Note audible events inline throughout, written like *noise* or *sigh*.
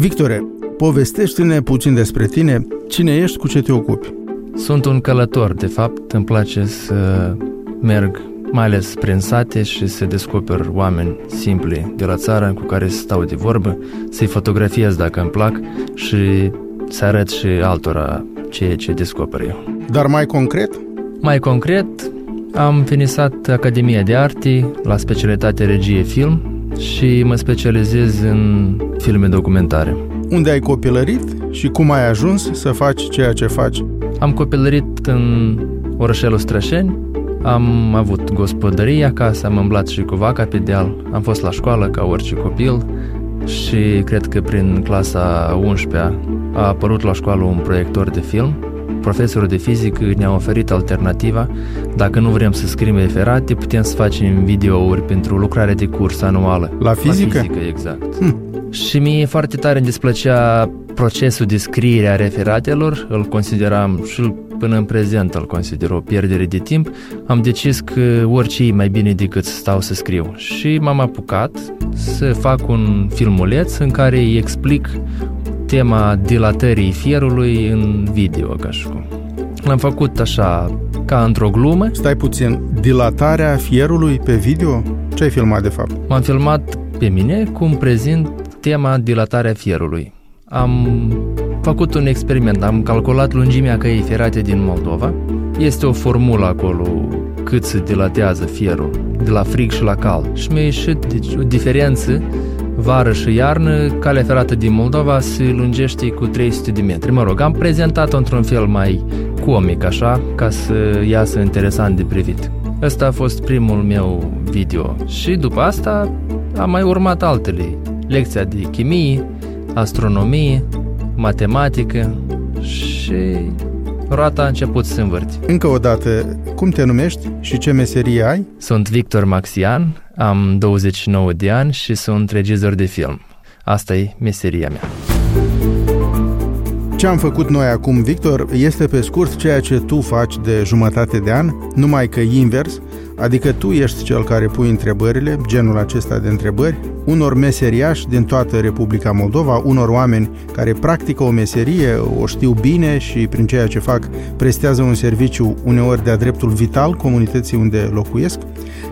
Victore, povestește-ne puțin despre tine, cine ești, cu ce te ocupi. Sunt un călător, de fapt, îmi place să merg mai ales prin sate și să descoper oameni simpli de la țară cu care să stau de vorbă, să-i fotografiez dacă îmi plac și să arăt și altora ceea ce descoper eu. Dar mai concret? Mai concret, am finisat Academia de Arte la specialitate regie film și mă specializez în filme documentare. Unde ai copilărit și cum ai ajuns să faci ceea ce faci? Am copilărit în orășelul Strășeni, am avut gospodărie acasă, am îmblat și cu vaca pe deal, am fost la școală ca orice copil și cred că prin clasa 11 a apărut la școală un proiector de film. Profesorul de fizică ne-a oferit alternativa, dacă nu vrem să scriem referate, putem să facem videouri pentru lucrarea de curs anuală. La fizică? La fizică, exact. Hm. Și mie foarte tare îmi displăcea procesul de scriere a referatelor, îl consideram și până în prezent îl consider o pierdere de timp, am decis că orice e mai bine decât să stau să scriu. Și m-am apucat să fac un filmuleț în care îi explic tema dilatării fierului în video, ca și cum. L-am făcut așa, ca într-o glumă. Stai puțin, dilatarea fierului pe video? Ce ai filmat de fapt? M-am filmat pe mine cum prezint tema dilatarea fierului. Am făcut un experiment, am calculat lungimea căii ferate din Moldova. Este o formulă acolo cât se dilatează fierul, de la frig și la cald. Și mi-a ieșit deci, o diferență vară și iarnă, calea ferată din Moldova se lungește cu 300 de metri. Mă rog, am prezentat-o într-un fel mai comic, așa, ca să iasă interesant de privit. Ăsta a fost primul meu video și după asta am mai urmat altele. Lecția de chimie, astronomie, matematică și roata a început să se învârti. Încă o dată, cum te numești și ce meserie ai? Sunt Victor Maxian, am 29 de ani și sunt regizor de film. Asta e meseria mea. Ce am făcut noi acum, Victor, este pe scurt ceea ce tu faci de jumătate de an, numai că invers, adică tu ești cel care pui întrebările, genul acesta de întrebări, unor meseriași din toată Republica Moldova, unor oameni care practică o meserie, o știu bine și prin ceea ce fac prestează un serviciu uneori de-a dreptul vital comunității unde locuiesc,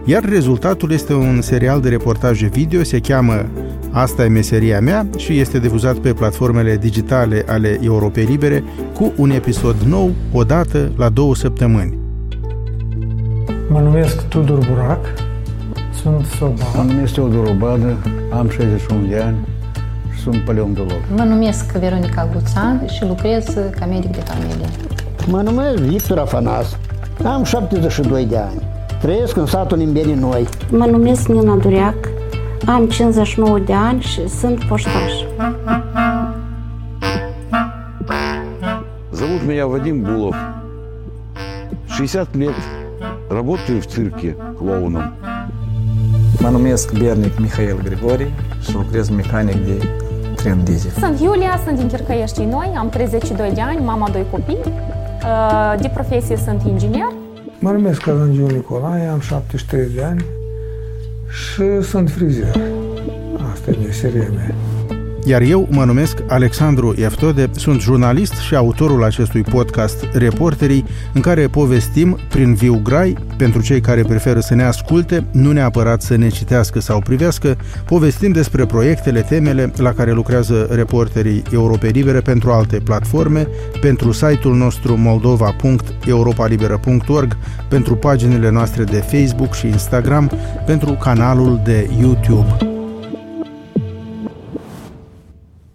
iar rezultatul este un serial de reportaje video, se cheamă Asta e meseria mea și este difuzat pe platformele digitale ale Europei Libere cu un episod nou odată la două săptămâni. Mă numesc Tudor Burac, sunt soba. Mă numesc Teodor Obadă, am 61 de ani și sunt paleontolog. Mă numesc Veronica Guțan și lucrez ca medic de familie. Mă numesc Victor Afanas, am 72 de ani. Trăiesc în satul Nimbeni Noi. Mă numesc Nina Dureac, am 59 de ani și sunt poștaș. Зовут меня Вадим Булов. 60 лет. Работаю в цирке клоуном. Mă numesc Bernic Mihail Grigori și lucrez mecanic de tren diesel. Sunt Iulia, sunt din Chircăiești Noi, am 32 de ani, mama doi copii. De profesie sunt inginer. Mă numesc Călângiu Nicolae, am 73 de ani și sunt frizer. Asta e meseria mea. Iar eu mă numesc Alexandru Eftode, sunt jurnalist și autorul acestui podcast Reporterii, în care povestim prin viu grai, pentru cei care preferă să ne asculte, nu neapărat să ne citească sau privească, povestim despre proiectele, temele la care lucrează reporterii Europei Libere pentru alte platforme, pentru site-ul nostru moldova.europalibera.org, pentru paginile noastre de Facebook și Instagram, pentru canalul de YouTube.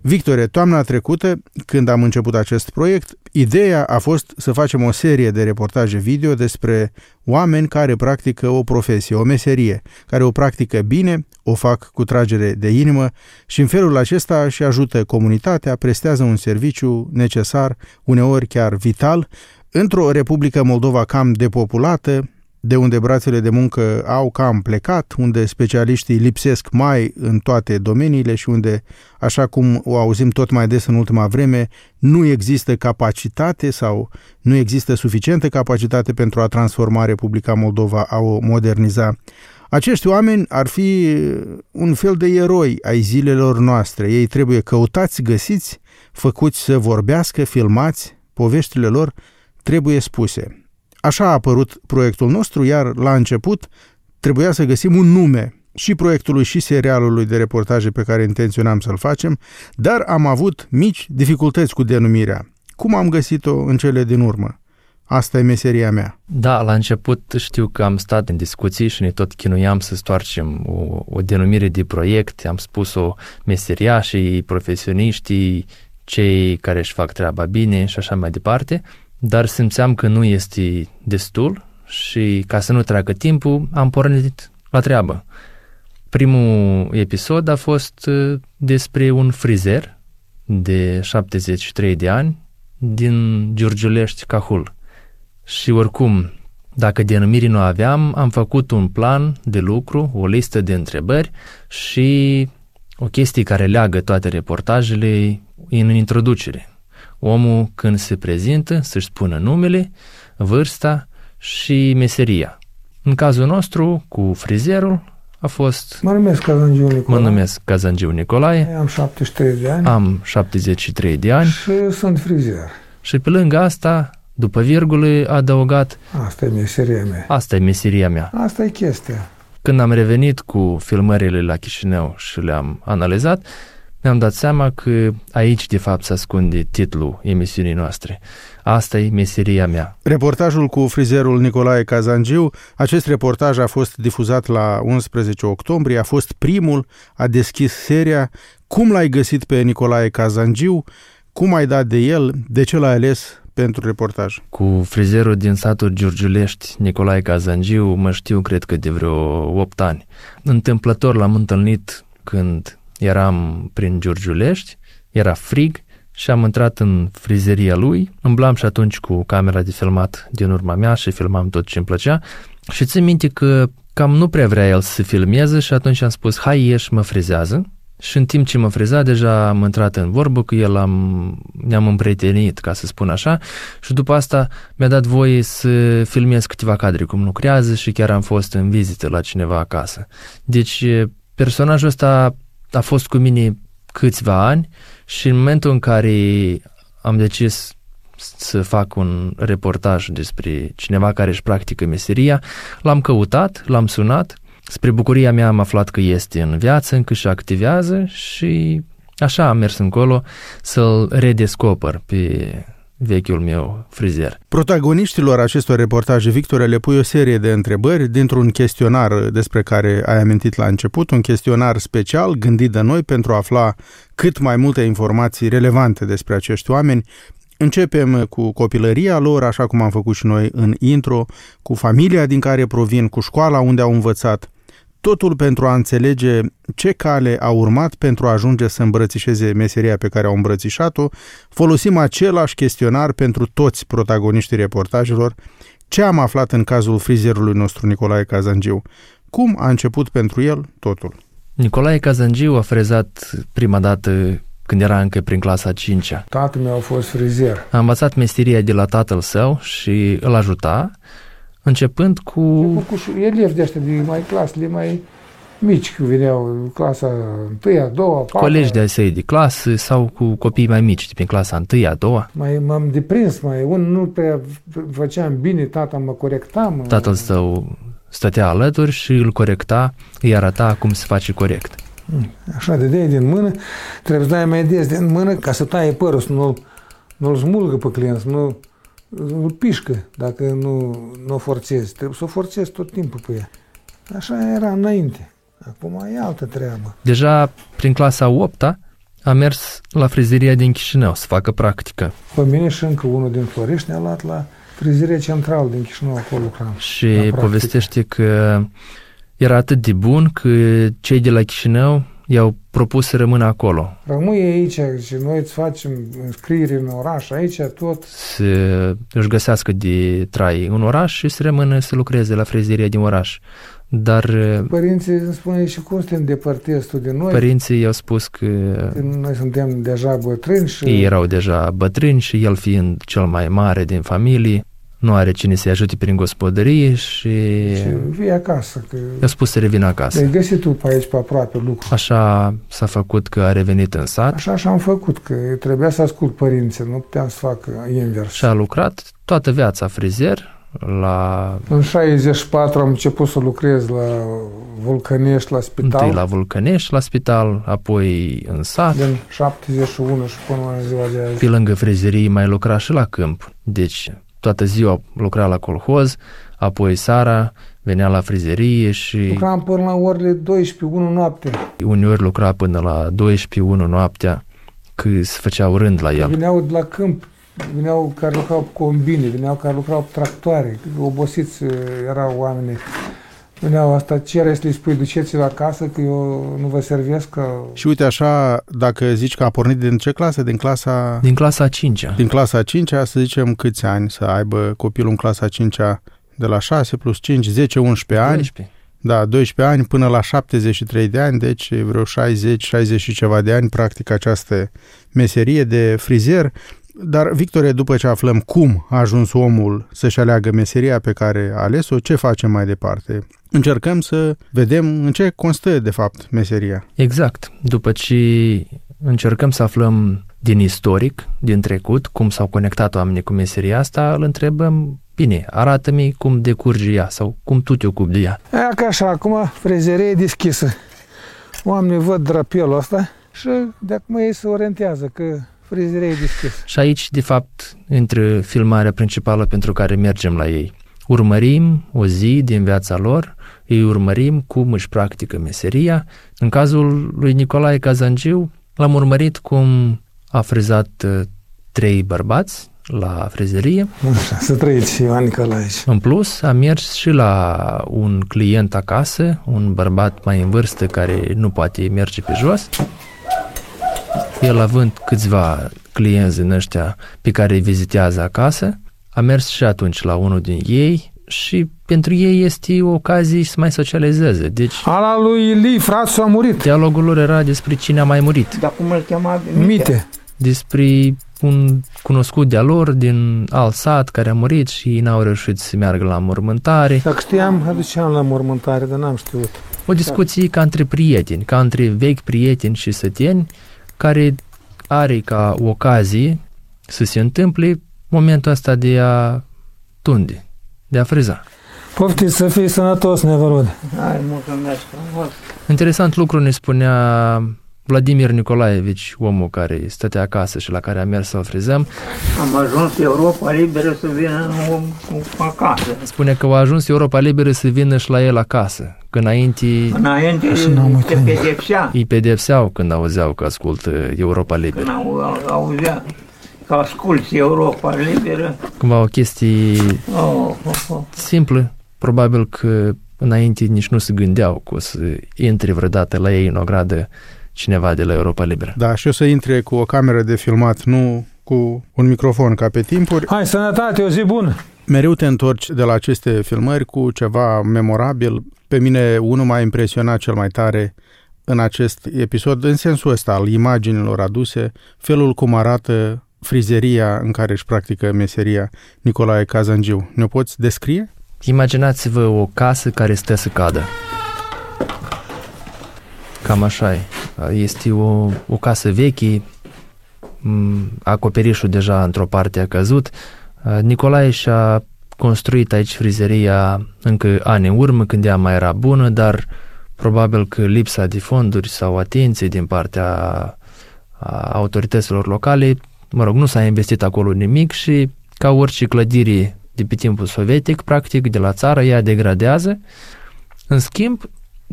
Victore, toamna trecută, când am început acest proiect, ideea a fost să facem o serie de reportaje video despre oameni care practică o profesie, o meserie, care o practică bine, o fac cu tragere de inimă și în felul acesta își ajută comunitatea, prestează un serviciu necesar, uneori chiar vital, într-o Republică Moldova cam depopulată, de unde brațele de muncă au cam plecat, unde specialiștii lipsesc mai în toate domeniile și unde, așa cum o auzim tot mai des în ultima vreme, nu există capacitate sau nu există suficientă capacitate pentru a transforma Republica Moldova, a o moderniza. Acești oameni ar fi un fel de eroi ai zilelor noastre. Ei trebuie căutați, găsiți, făcuți să vorbească, filmați, poveștile lor trebuie spuse. Așa a apărut proiectul nostru, iar la început trebuia să găsim un nume și proiectului și serialului de reportaje pe care intenționam să-l facem, dar am avut mici dificultăți cu denumirea. Cum am găsit-o în cele din urmă? Asta e meseria mea. Da, la început știu că am stat în discuții și ne tot chinuiam să stoarcem o, o denumire de proiect, am spus-o meseriașii, profesioniștii, cei care își fac treaba bine și așa mai departe, dar simțeam că nu este destul și ca să nu treacă timpul, am pornit la treabă. Primul episod a fost uh, despre un frizer de 73 de ani din Giurgiulești, Cahul. Și oricum, dacă denumiri nu aveam, am făcut un plan de lucru, o listă de întrebări și o chestie care leagă toate reportajele în introducere. Omul când se prezintă să-și spună numele, vârsta și meseria. În cazul nostru, cu frizerul, a fost... Mă numesc Cazangiu Nicolae. Mă numesc Cazangiu Nicolae. Am 73 de ani. Am 73 de ani. Și sunt frizer. Și pe lângă asta, după virgulă, a adăugat... Asta e meseria mea. Asta e meseria mea. Asta e chestia. Când am revenit cu filmările la Chișinău și le-am analizat, mi-am dat seama că aici, de fapt, se ascunde titlul emisiunii noastre. Asta e meseria mea. Reportajul cu frizerul Nicolae Cazangiu, acest reportaj a fost difuzat la 11 octombrie, a fost primul, a deschis seria. Cum l-ai găsit pe Nicolae Cazangiu? Cum ai dat de el? De ce l-ai ales pentru reportaj? Cu frizerul din satul Giurgiulești, Nicolae Cazangiu, mă știu, cred că de vreo 8 ani. Întâmplător l-am întâlnit când eram prin Giurgiulești, era frig și am intrat în frizeria lui, îmblam și atunci cu camera de filmat din urma mea și filmam tot ce îmi plăcea și țin minte că cam nu prea vrea el să filmeze și atunci am spus, hai ieși, mă frizează. Și în timp ce mă friza, deja am intrat în vorbă cu el, am, ne-am împrietenit, ca să spun așa, și după asta mi-a dat voie să filmez câteva cadre cum lucrează și chiar am fost în vizită la cineva acasă. Deci personajul ăsta a fost cu mine câțiva ani și în momentul în care am decis să fac un reportaj despre cineva care își practică meseria, l-am căutat, l-am sunat, spre bucuria mea am aflat că este în viață, încă și activează și așa am mers încolo să-l redescoper pe vechiul meu frizer. Protagoniștilor acestor reportaje, Victor, le pui o serie de întrebări dintr-un chestionar despre care ai amintit la început, un chestionar special gândit de noi pentru a afla cât mai multe informații relevante despre acești oameni. Începem cu copilăria lor, așa cum am făcut și noi în intro, cu familia din care provin, cu școala unde au învățat, totul pentru a înțelege ce cale a urmat pentru a ajunge să îmbrățișeze meseria pe care au îmbrățișat-o, folosim același chestionar pentru toți protagoniștii reportajelor, ce am aflat în cazul frizerului nostru Nicolae Cazangiu, cum a început pentru el totul. Nicolae Cazangiu a frezat prima dată când era încă prin clasa 5-a. Tatăl meu a fost frizer. A învățat meseria de la tatăl său și îl ajuta Începând cu... Cu elevi de ăștia de mai clasele mai mici, când veneau clasa întâia, a doua, patra. Colegi de săi de clasă sau cu copii mai mici, din clasa întâia, a doua. Mai m-am deprins, mai un nu prea făceam bine, tata mă corecta. Mă... Tatăl său stătea alături și îl corecta, îi arăta cum se face corect. Mm, așa, de dai din mână, trebuie să dai mai des din mână ca să taie părul, să nu-l, nu-l smulgă pe client, să nu îl pișcă dacă nu, nu o forțezi. Trebuie să o forțezi tot timpul pe ea. Așa era înainte. Acum e altă treabă. Deja prin clasa 8 a mers la frizeria din Chișinău să facă practică. Pe mine și încă unul din Florești ne-a luat la frizeria centrală din Chișinău, acolo lucram. Și povestește că era atât de bun că cei de la Chișinău i-au propus să rămână acolo. Rămâi aici și noi îți facem înscriere în oraș, aici tot. Să își găsească de trai în oraș și să rămână să lucreze la frezeria din oraș. Dar... Părinții îmi spune și cum să te îndepărtezi tu de noi? Părinții i-au spus că... Noi suntem deja bătrâni și... Ei erau deja bătrâni și el fiind cel mai mare din familie, nu are cine să-i ajute prin gospodărie și, Și vii acasă, că i-a spus să revină acasă. ai găsit tu pe aici, pe aproape, lucru. Așa s-a făcut că a revenit în sat Așa și am făcut, că trebuia să ascult părinții, nu puteam să fac invers. și a lucrat toată viața frizer la În 64 am început să lucrez la Vulcănești, la spital. întâi la Vulcănești, la spital, apoi în sat. Din 71 și până la ziua de azi. Pe lângă frizerie mai lucra și la câmp. Deci toată ziua lucra la colhoz, apoi seara venea la frizerie și Lucram până la orele 12, 1 noapte. uneori lucra până la 12-1 noaptea, că se făceau rând la el. Veneau de la câmp, veneau care lucrau pe combine, veneau care lucrau pe tractoare, obosiți eh, erau oamenii. Veneau asta, ce are să le spui, duceți-vă acasă că eu nu vă servesc că... Și uite așa, dacă zici că a pornit din ce clasă? Din clasa... Din clasa a 5-a. Din clasa a 5 să zicem câți ani să aibă copilul în clasa a 5 de la 6 plus 5, 10-11 ani. 12. Da, 12 ani până la 73 de ani, deci vreo 60, 60 și ceva de ani practic această meserie de frizer. Dar, Victorie, după ce aflăm cum a ajuns omul să-și aleagă meseria pe care a ales-o, ce facem mai departe? Încercăm să vedem în ce constă, de fapt, meseria. Exact. După ce încercăm să aflăm din istoric, din trecut, cum s-au conectat oamenii cu meseria asta, îl întrebăm, bine, arată-mi cum decurge ea sau cum tu te ocupi de ea. Aia ca așa, acum frezerie e deschisă. Oamenii văd drapelul ăsta și de acum ei se orientează că frezerie e deschisă. Și aici, de fapt, intră filmarea principală pentru care mergem la ei. Urmărim o zi din viața lor, îi urmărim cum își practică meseria. În cazul lui Nicolae Cazangiu, l-am urmărit cum a frezat uh, trei bărbați la frezerie. Așa, să trăiți, Ioan Nicolaevici. În plus, am mers și la un client acasă, un bărbat mai în vârstă care nu poate merge pe jos. El având câțiva clienți din ăștia pe care îi vizitează acasă, a mers și atunci la unul din ei și pentru ei este o ocazie să mai socializeze. Deci, Ala lui Ili, fratul a murit. dialogul lor era despre cine a mai murit, Dar cum îl chema? Mite. despre un cunoscut de-a lor din alt sat care a murit și n-au reușit să meargă la mormântare. Dacă știam, aduceam la mormântare, dar n-am știut. O discuție ca între prieteni, ca între vechi prieteni și săteni, care are ca ocazie să se întâmple momentul ăsta de a tunde, de a freza. Poftiți să fii sănătos, nevorod. Hai, mulțumesc frumos. Interesant lucru ne spunea Vladimir Nicolaevici, omul care stătea acasă și la care am mers să o frezăm, Am ajuns Europa liberă să vină om cu acasă. spune că a ajuns Europa Liberă să vină și la el acasă, că înainte Înainte n-am se uitat. pedepsea. îi pedepseau când auzeau că ascultă Europa Când Liberă. au, au, auzea că asculti Europa liberă. Cumva o chestie Oh, oh, oh. simplă, probabil că înainte nici nu se gândeau că o să intre vreodată la ei în o gradă cineva de la Europa Liberă. Da, și o să intre cu o cameră de filmat, nu cu un microfon ca pe timpuri. Hai, sănătate, o zi bună! Mereu te întorci de la aceste filmări cu ceva memorabil. Pe mine unul m-a impresionat cel mai tare în acest episod, în sensul ăsta al imaginilor aduse, felul cum arată frizeria în care își practică meseria Nicolae Cazangiu. Ne-o poți descrie? Imaginați-vă o casă care stă să cadă. Cam așa e. Este o, o casă veche, m, acoperișul deja într-o parte a căzut. Nicolae și-a construit aici frizeria încă ani în urmă, când ea mai era bună, dar probabil că lipsa de fonduri sau atenție din partea a autorităților locale, mă rog, nu s-a investit acolo nimic și ca orice clădire de pe timpul sovietic, practic, de la țară, ea degradează. În schimb,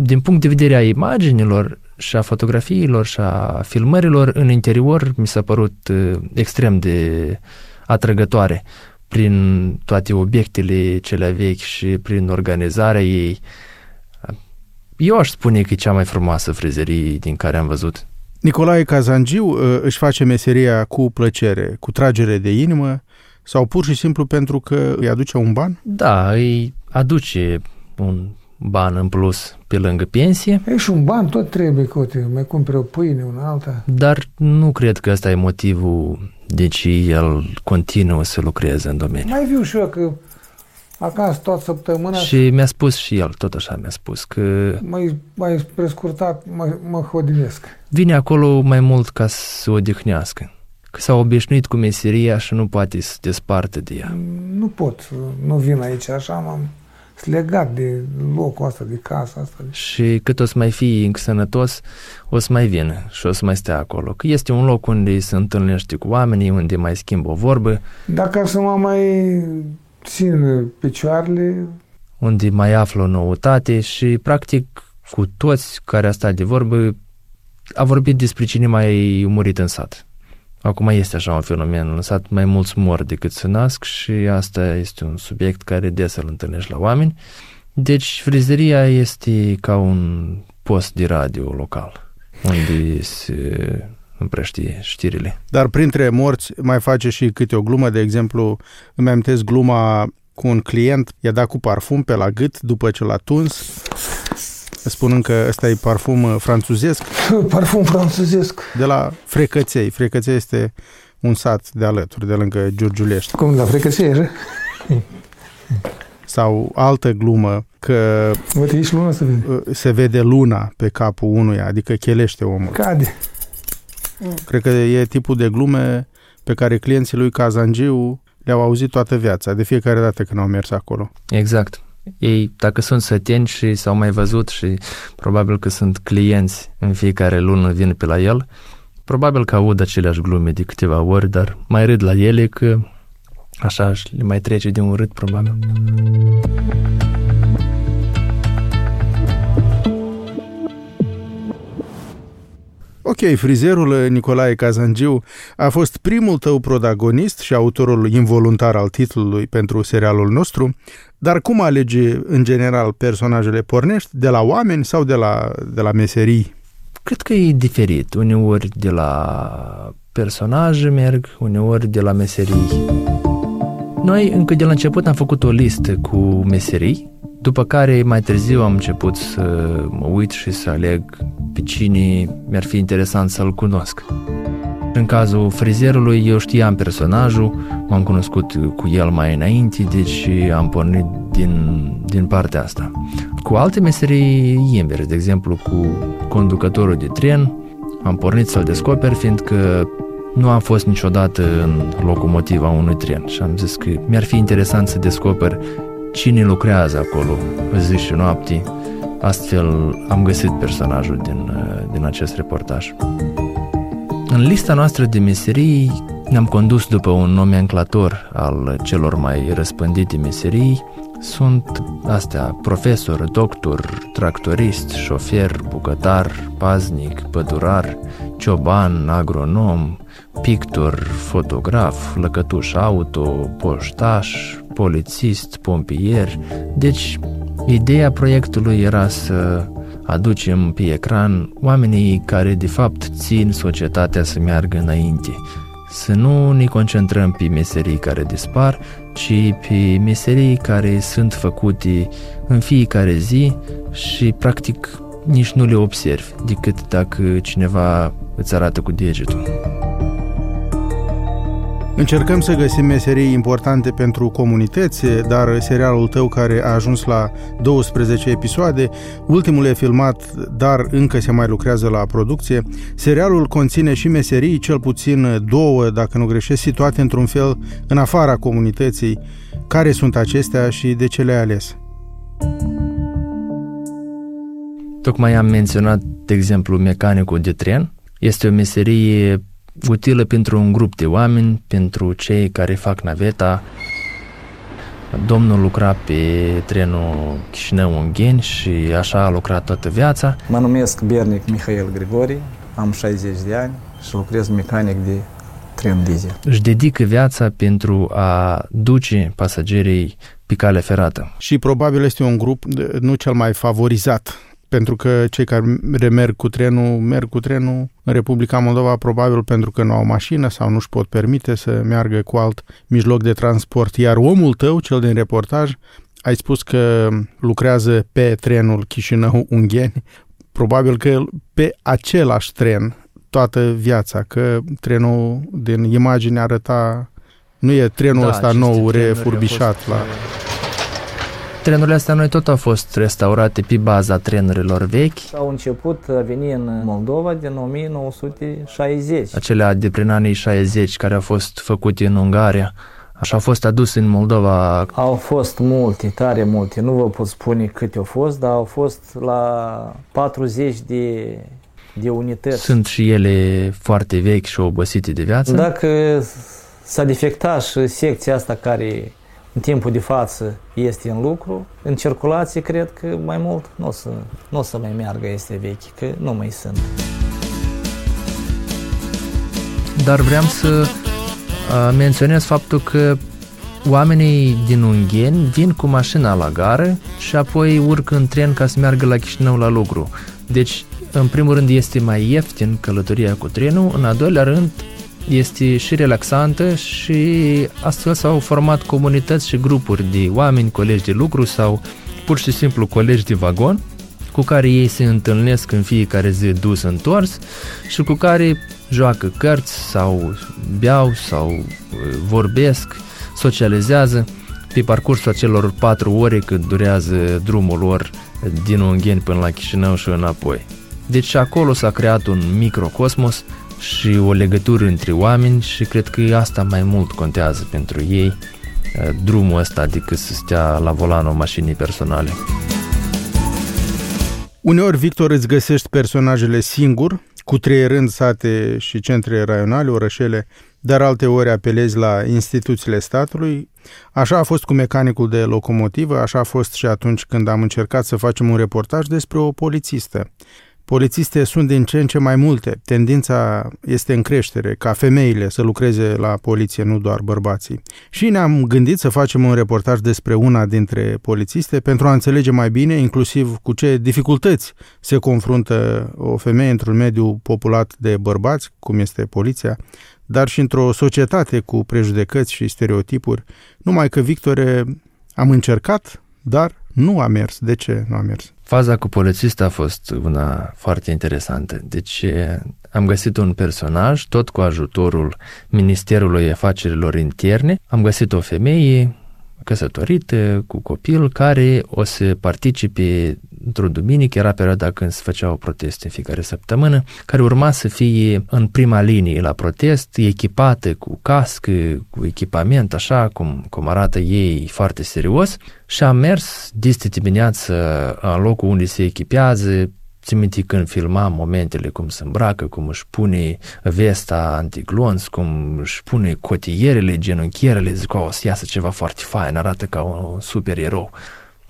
din punct de vedere a imaginilor și a fotografiilor și a filmărilor, în interior mi s-a părut uh, extrem de atrăgătoare prin toate obiectele cele vechi și prin organizarea ei. Eu aș spune că e cea mai frumoasă frizerie din care am văzut. Nicolae Cazangiu uh, își face meseria cu plăcere, cu tragere de inimă sau pur și simplu pentru că îi aduce un ban? Da, îi aduce un ban în plus pe lângă pensie, E și un ban, tot trebuie, cote, mai cumpere o pâine, una alta. dar nu cred că ăsta e motivul Deci el continuă să lucreze în domeniu. Mai viu și eu că acasă toată săptămâna... Și mi-a spus și el, tot așa mi-a spus, că... Mai, mai prescurtat, mă, mă hodinesc. Vine acolo mai mult ca să se odihnească. Că s-a obișnuit cu meseria și nu poate să desparte de ea. Nu pot, nu vin aici așa, m-am legat de locul ăsta, de casa asta. Și cât o să mai fii sănătos, o să mai vină și o să mai stea acolo. Că este un loc unde se întâlnește cu oamenii, unde mai schimbă o vorbă. Dacă să mă mai țin picioarele... Unde mai află o noutate și, practic, cu toți care a stat de vorbă, a vorbit despre cine mai murit în sat. Acum este așa un fenomen, în sat mai mulți mor decât se nasc și asta este un subiect care des îl întâlnești la oameni. Deci frizeria este ca un post de radio local, unde se împrăștie știrile. Dar printre morți mai face și câte o glumă, de exemplu, îmi amintesc gluma cu un client, i-a dat cu parfum pe la gât după ce l-a tuns, spunând că ăsta e parfum uh, franțuzesc. *laughs* Parfum franțuzesc. De la Frecăței. Frecăței este un sat de alături, de lângă Giurgiulești. Cum la Frecăței, așa? Sau altă glumă că Uite, ești luna să vede. Uh, se vede luna pe capul unuia, adică chelește omul. Cade. Cred că e tipul de glume pe care clienții lui Kazangiu le-au auzit toată viața, de fiecare dată când au mers acolo. Exact. Ei, dacă sunt săteni și s-au mai văzut și probabil că sunt clienți în fiecare lună vin pe la el, probabil că aud aceleași glume de câteva ori, dar mai râd la ele că așa le mai trece de un râd probabil. Ok, frizerul Nicolae Kazangiu a fost primul tău protagonist și autorul involuntar al titlului pentru serialul nostru, dar cum alege în general personajele? Pornești de la oameni sau de la, de la meserii? Cred că e diferit. Uneori de la personaje merg, uneori de la meserii. Noi încă de la început am făcut o listă cu meserii, după care mai târziu am început să mă uit și să aleg pe cine mi-ar fi interesant să-l cunosc. În cazul frizerului, eu știam personajul, m-am cunoscut cu el mai înainte, deci am pornit din, din partea asta. Cu alte meserii invers, de exemplu cu conducătorul de tren, am pornit să-l descoper, fiindcă nu am fost niciodată în locomotiva unui tren și am zis că mi-ar fi interesant să descoper cine lucrează acolo zi și noapte. Astfel am găsit personajul din, din acest reportaj. În lista noastră de meserii ne-am condus după un nomenclator al celor mai răspândite meserii. Sunt astea profesor, doctor, tractorist, șofer, bucătar, paznic, pădurar, cioban, agronom, pictor, fotograf, lăcătuș auto, poștaș, polițist, pompier. Deci, ideea proiectului era să aducem pe ecran oamenii care de fapt țin societatea să meargă înainte. Să nu ne concentrăm pe meserii care dispar, ci pe meserii care sunt făcute în fiecare zi și practic nici nu le observi decât dacă cineva îți arată cu degetul. Încercăm să găsim meserii importante pentru comunități, dar serialul tău care a ajuns la 12 episoade, ultimul e filmat, dar încă se mai lucrează la producție. Serialul conține și meserii, cel puțin două, dacă nu greșesc, situate într-un fel în afara comunității. Care sunt acestea și de ce le-ai ales? Tocmai am menționat, de exemplu, mecanicul de tren. Este o meserie utilă pentru un grup de oameni, pentru cei care fac naveta. Domnul lucra pe trenul Chișinău-Ungheni și așa a lucrat toată viața. Mă numesc Bernic Mihail Grigori, am 60 de ani și lucrez mecanic de tren diesel. Își dedică viața pentru a duce pasagerii pe calea ferată. Și probabil este un grup nu cel mai favorizat pentru că cei care merg cu trenul, merg cu trenul în Republica Moldova probabil pentru că nu au mașină sau nu își pot permite să meargă cu alt mijloc de transport. Iar omul tău, cel din reportaj, ai spus că lucrează pe trenul Chișinău-Ungheni, probabil că pe același tren toată viața, că trenul din imagine arăta, nu e trenul Da, ăsta aceste nou, trenuri au refurbișat fost, la... Trenurile astea noi tot au fost restaurate pe baza trenurilor vechi, Au început a veni în Moldova din 1960. acelea de prin anii 60 care au fost făcute în Ungaria. Așa au fost adus în Moldova. Au fost multe, tare multe. Nu vă pot spune câte au fost, dar au fost la 40 de, de unități. Sunt și ele foarte vechi și obosite de viață. Dacă s-a defectat și secția asta care în timpul de față este în lucru, în circulație cred că mai mult nu o să, nu o să mai meargă este vechi, că nu mai sunt. Dar vreau să uh, menționez faptul că oamenii din Ungheni vin cu mașina la gară și apoi urcă în tren ca să meargă la Chișinău la lucru. Deci, în primul rând, este mai ieftin călătoria cu trenul, în al doilea rând, este și relaxantă și astfel s-au format comunități și grupuri de oameni, colegi de lucru sau pur și simplu colegi de vagon cu care ei se întâlnesc în fiecare zi dus întors și cu care joacă cărți sau beau sau uh, vorbesc, socializează pe parcursul acelor patru ore cât durează drumul lor din Ungheni până la Chișinău și înapoi. Deci acolo s-a creat un microcosmos și o legătură între oameni și cred că asta mai mult contează pentru ei, uh, drumul ăsta decât să stea la volanul mașinii personale. Uneori, Victor, îți găsești personajele singur, cu treierând sate și centre raionale, orășele, dar alte ori apelezi la instituțiile statului. Așa a fost cu mecanicul de locomotivă, așa a fost și atunci când am încercat să facem un reportaj despre o polițistă. Polițiste sunt din ce în ce mai multe. Tendința este în creștere, ca femeile să lucreze la poliție, nu doar bărbații. Și ne-am gândit să facem un reportaj despre una dintre polițiste pentru a înțelege mai bine, inclusiv cu ce dificultăți se confruntă o femeie într-un mediu populat de bărbați, cum este poliția, dar și într-o societate cu prejudecăți și stereotipuri. Numai că, Victore, am încercat, dar nu a mers. De ce nu a mers? Faza cu polițist a fost una foarte interesantă. Deci am găsit un personaj, tot cu ajutorul Ministerului Afacerilor Interne. Am găsit o femeie căsătorită, cu copil, care o să participe într-o duminică, era perioada când se făceau proteste în fiecare săptămână, care urma să fie în prima linie la protest, echipată cu cască, cu echipament, așa cum, cum arată ei foarte serios, și a mers dis dimineață în locul unde se echipează, Țin minte când filmam momentele cum se îmbracă, cum își pune vesta antiglonț, cum își pune cotierele, genunchierele, zic, o să iasă ceva foarte fain, arată ca un super erou.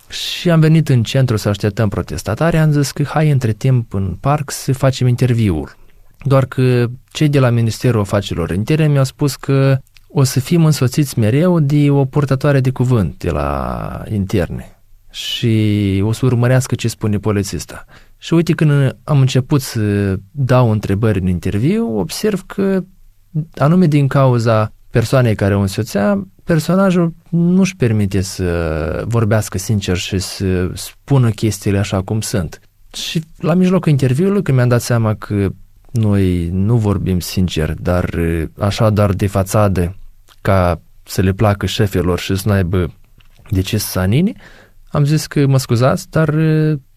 Și am venit în centru să așteptăm protestatari, am zis că hai între timp în parc să facem interviul. Doar că cei de la Ministerul Afacerilor Interne mi-au spus că o să fim însoțiți mereu de o purtătoare de cuvânt de la interne și o să urmărească ce spune polițista. Și uite, când am început să dau întrebări în interviu, observ că, anume din cauza persoanei care o însoțea, personajul nu-și permite să vorbească sincer și să spună chestiile așa cum sunt. Și la mijlocul interviului, când mi-am dat seama că noi nu vorbim sincer, dar așa doar de fațadă, ca să le placă șefilor și să n-aibă de ce să sanini, am zis că mă scuzați, dar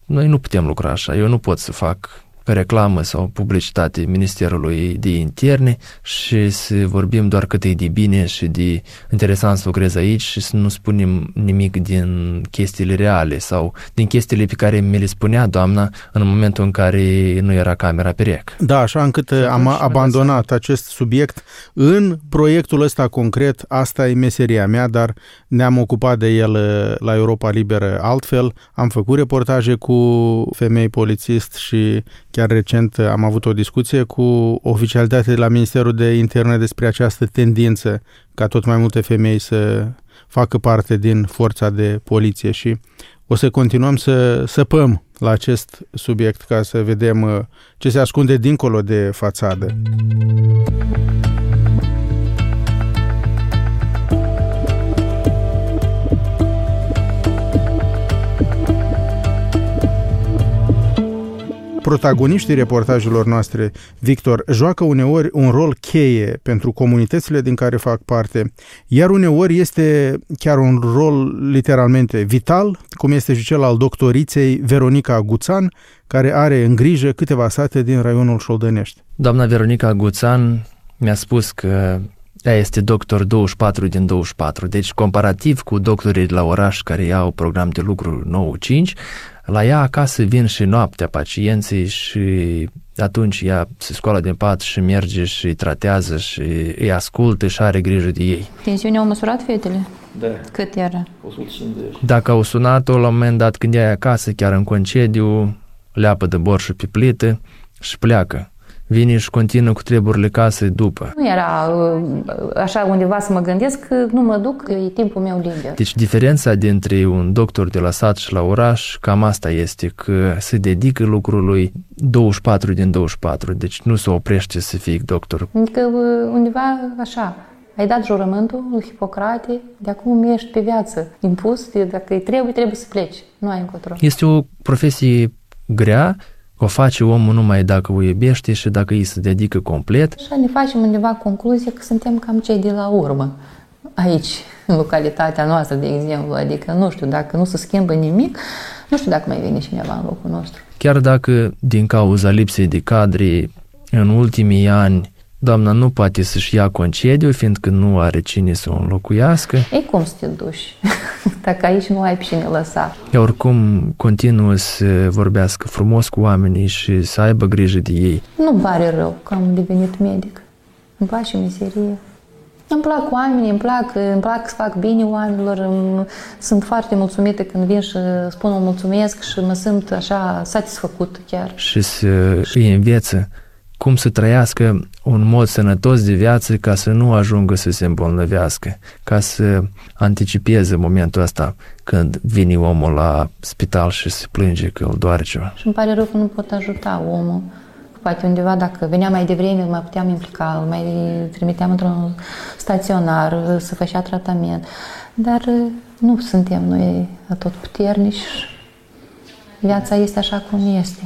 noi nu putem lucra așa. Eu nu pot să fac reclamă sau publicitate Ministerului de Interne și să vorbim doar cât e de bine și de interesant să lucrez aici și să nu spunem nimic din chestiile reale sau din chestiile pe care mi le spunea doamna în momentul în care nu era camera pe rec. Da, așa încât am abandonat acest subiect în proiectul ăsta concret, asta e meseria mea, dar ne-am ocupat de el la Europa Liberă. Altfel, am făcut reportaje cu femei polițist și Chiar recent am avut o discuție cu oficialitatea de la Ministerul de Interne despre această tendință ca tot mai multe femei să facă parte din forța de poliție și o să continuăm să săpăm la acest subiect ca să vedem uh, ce se ascunde dincolo de fațadă. Protagoniștii reportajelor noastre, Victor, joacă uneori un rol cheie pentru comunitățile din care fac parte, iar uneori este chiar un rol literalmente vital, cum este și cel al doctoriței Veronica Guțan, care are în grijă câteva sate din raionul Șoldănești. Doamna Veronica Guțan mi-a spus că ea este doctor 24 din 24, deci comparativ cu doctorii de la oraș care iau program de lucru 9-5, la ea acasă vin și noaptea pacienții și atunci ea se scoală din pat și merge și îi tratează și îi ascultă și are grijă de ei. Tensiunea au măsurat fetele? Da. Cât era? 150. Dacă au sunat-o la un moment dat când e acasă, chiar în concediu, leapă de borșul pe plită și pleacă. Vine și continuă cu treburile casei după. Nu era uh, așa undeva să mă gândesc că nu mă duc, că e timpul meu liber. Deci diferența dintre un doctor de la sat și la oraș, cam asta este, că se dedică lucrului 24 din 24, deci nu se oprește să fie doctor. Adică uh, undeva așa, ai dat jurământul lui Hipocrate, de acum ești pe viață impus, de dacă îi trebuie, trebuie să pleci, nu ai încotro. Este o profesie grea, o face omul numai dacă o iubește și dacă îi se dedică complet. Așa ne facem undeva concluzia că suntem cam cei de la urmă. Aici, în localitatea noastră, de exemplu, adică nu știu, dacă nu se schimbă nimic, nu știu dacă mai vine cineva în locul nostru. Chiar dacă, din cauza lipsei de cadre, în ultimii ani, doamna nu poate să-și ia concediu, fiindcă nu are cine să o înlocuiască. Ei, cum să te duci? *laughs* dacă aici nu ai pe cine lăsa. Ea oricum continuă să vorbească frumos cu oamenii și să aibă grijă de ei. Nu-mi pare rău că am devenit medic. Îmi place meserie. Îmi plac oamenii, îmi plac, îmi plac să fac bine oamenilor, îmi, sunt foarte mulțumită când vin și spun o mulțumesc și mă simt așa satisfăcut chiar. Și să îi înveță cum să trăiască un mod sănătos de viață ca să nu ajungă să se îmbolnăvească, ca să anticipeze momentul ăsta când vine omul la spital și se plânge că îl doare ceva. Și îmi pare rău că nu pot ajuta omul. Poate undeva, dacă venea mai devreme, mai puteam implica, îl mai trimiteam într-un staționar să făcea tratament. Dar nu suntem noi tot puternici. Viața este așa cum este.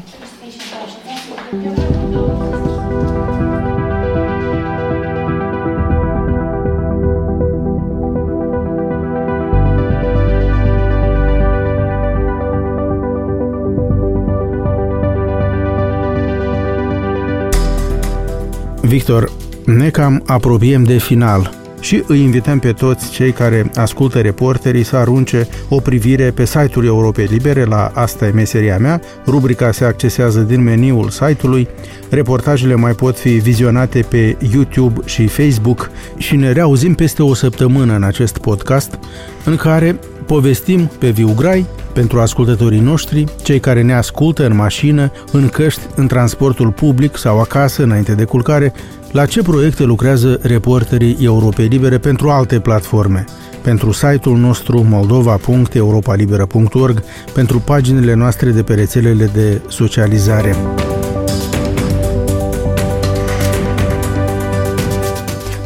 Victor, ne cam apropiem de final și îi invităm pe toți cei care ascultă reporterii să arunce o privire pe site-ul Europei Libere la Asta e meseria mea. Rubrica se accesează din meniul site-ului. Reportajele mai pot fi vizionate pe YouTube și Facebook și ne reauzim peste o săptămână în acest podcast în care povestim pe viu grai pentru ascultătorii noștri, cei care ne ascultă în mașină, în căști, în transportul public sau acasă înainte de culcare, la ce proiecte lucrează reporterii Europei Libere pentru alte platforme, pentru site-ul nostru moldova.europalibera.org, pentru paginile noastre de pe rețelele de socializare.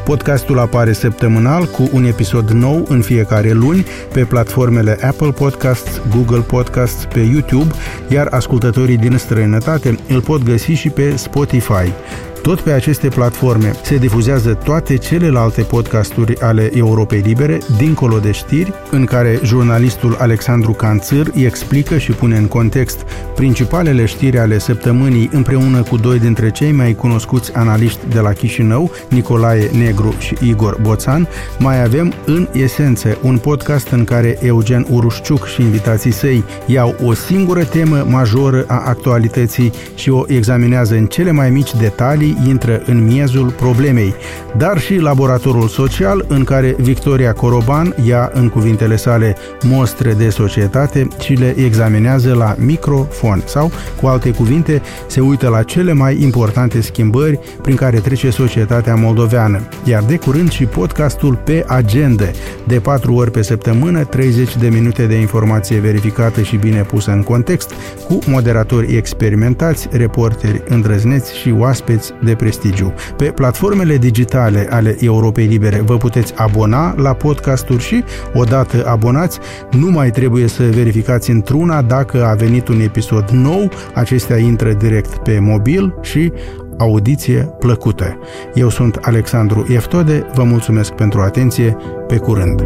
Podcastul apare săptămânal cu un episod nou în fiecare luni pe platformele Apple Podcasts, Google Podcasts, pe YouTube, iar ascultătorii din străinătate îl pot găsi și pe Spotify. Tot pe aceste platforme se difuzează toate celelalte podcasturi ale Europei Libere, dincolo de știri, în care jurnalistul Alexandru Canțâr îi explică și pune în context principalele știri ale săptămânii împreună cu doi dintre cei mai cunoscuți analiști de la Chișinău, Nicolae Negru și Igor Boțan, mai avem în esență un podcast în care Eugen Urușciuc și invitații săi iau o singură temă majoră a actualității și o examinează în cele mai mici detalii intră în miezul problemei, dar și laboratorul social în care Victoria Coroban ia în cuvintele sale mostre de societate și le examinează la microfon sau, cu alte cuvinte, se uită la cele mai importante schimbări prin care trece societatea moldoveană. Iar de curând și podcastul pe agenda, de 4 ori pe săptămână, 30 de minute de informație verificată și bine pusă în context, cu moderatori experimentați, reporteri îndrăzneți și oaspeți de prestigiu. Pe platformele digitale ale Europei Libere vă puteți abona la podcasturi și, odată abonați, nu mai trebuie să verificați într-una dacă a venit un episod nou, acestea intră direct pe mobil și audiție plăcută. Eu sunt Alexandru Eftode, vă mulțumesc pentru atenție, pe curând!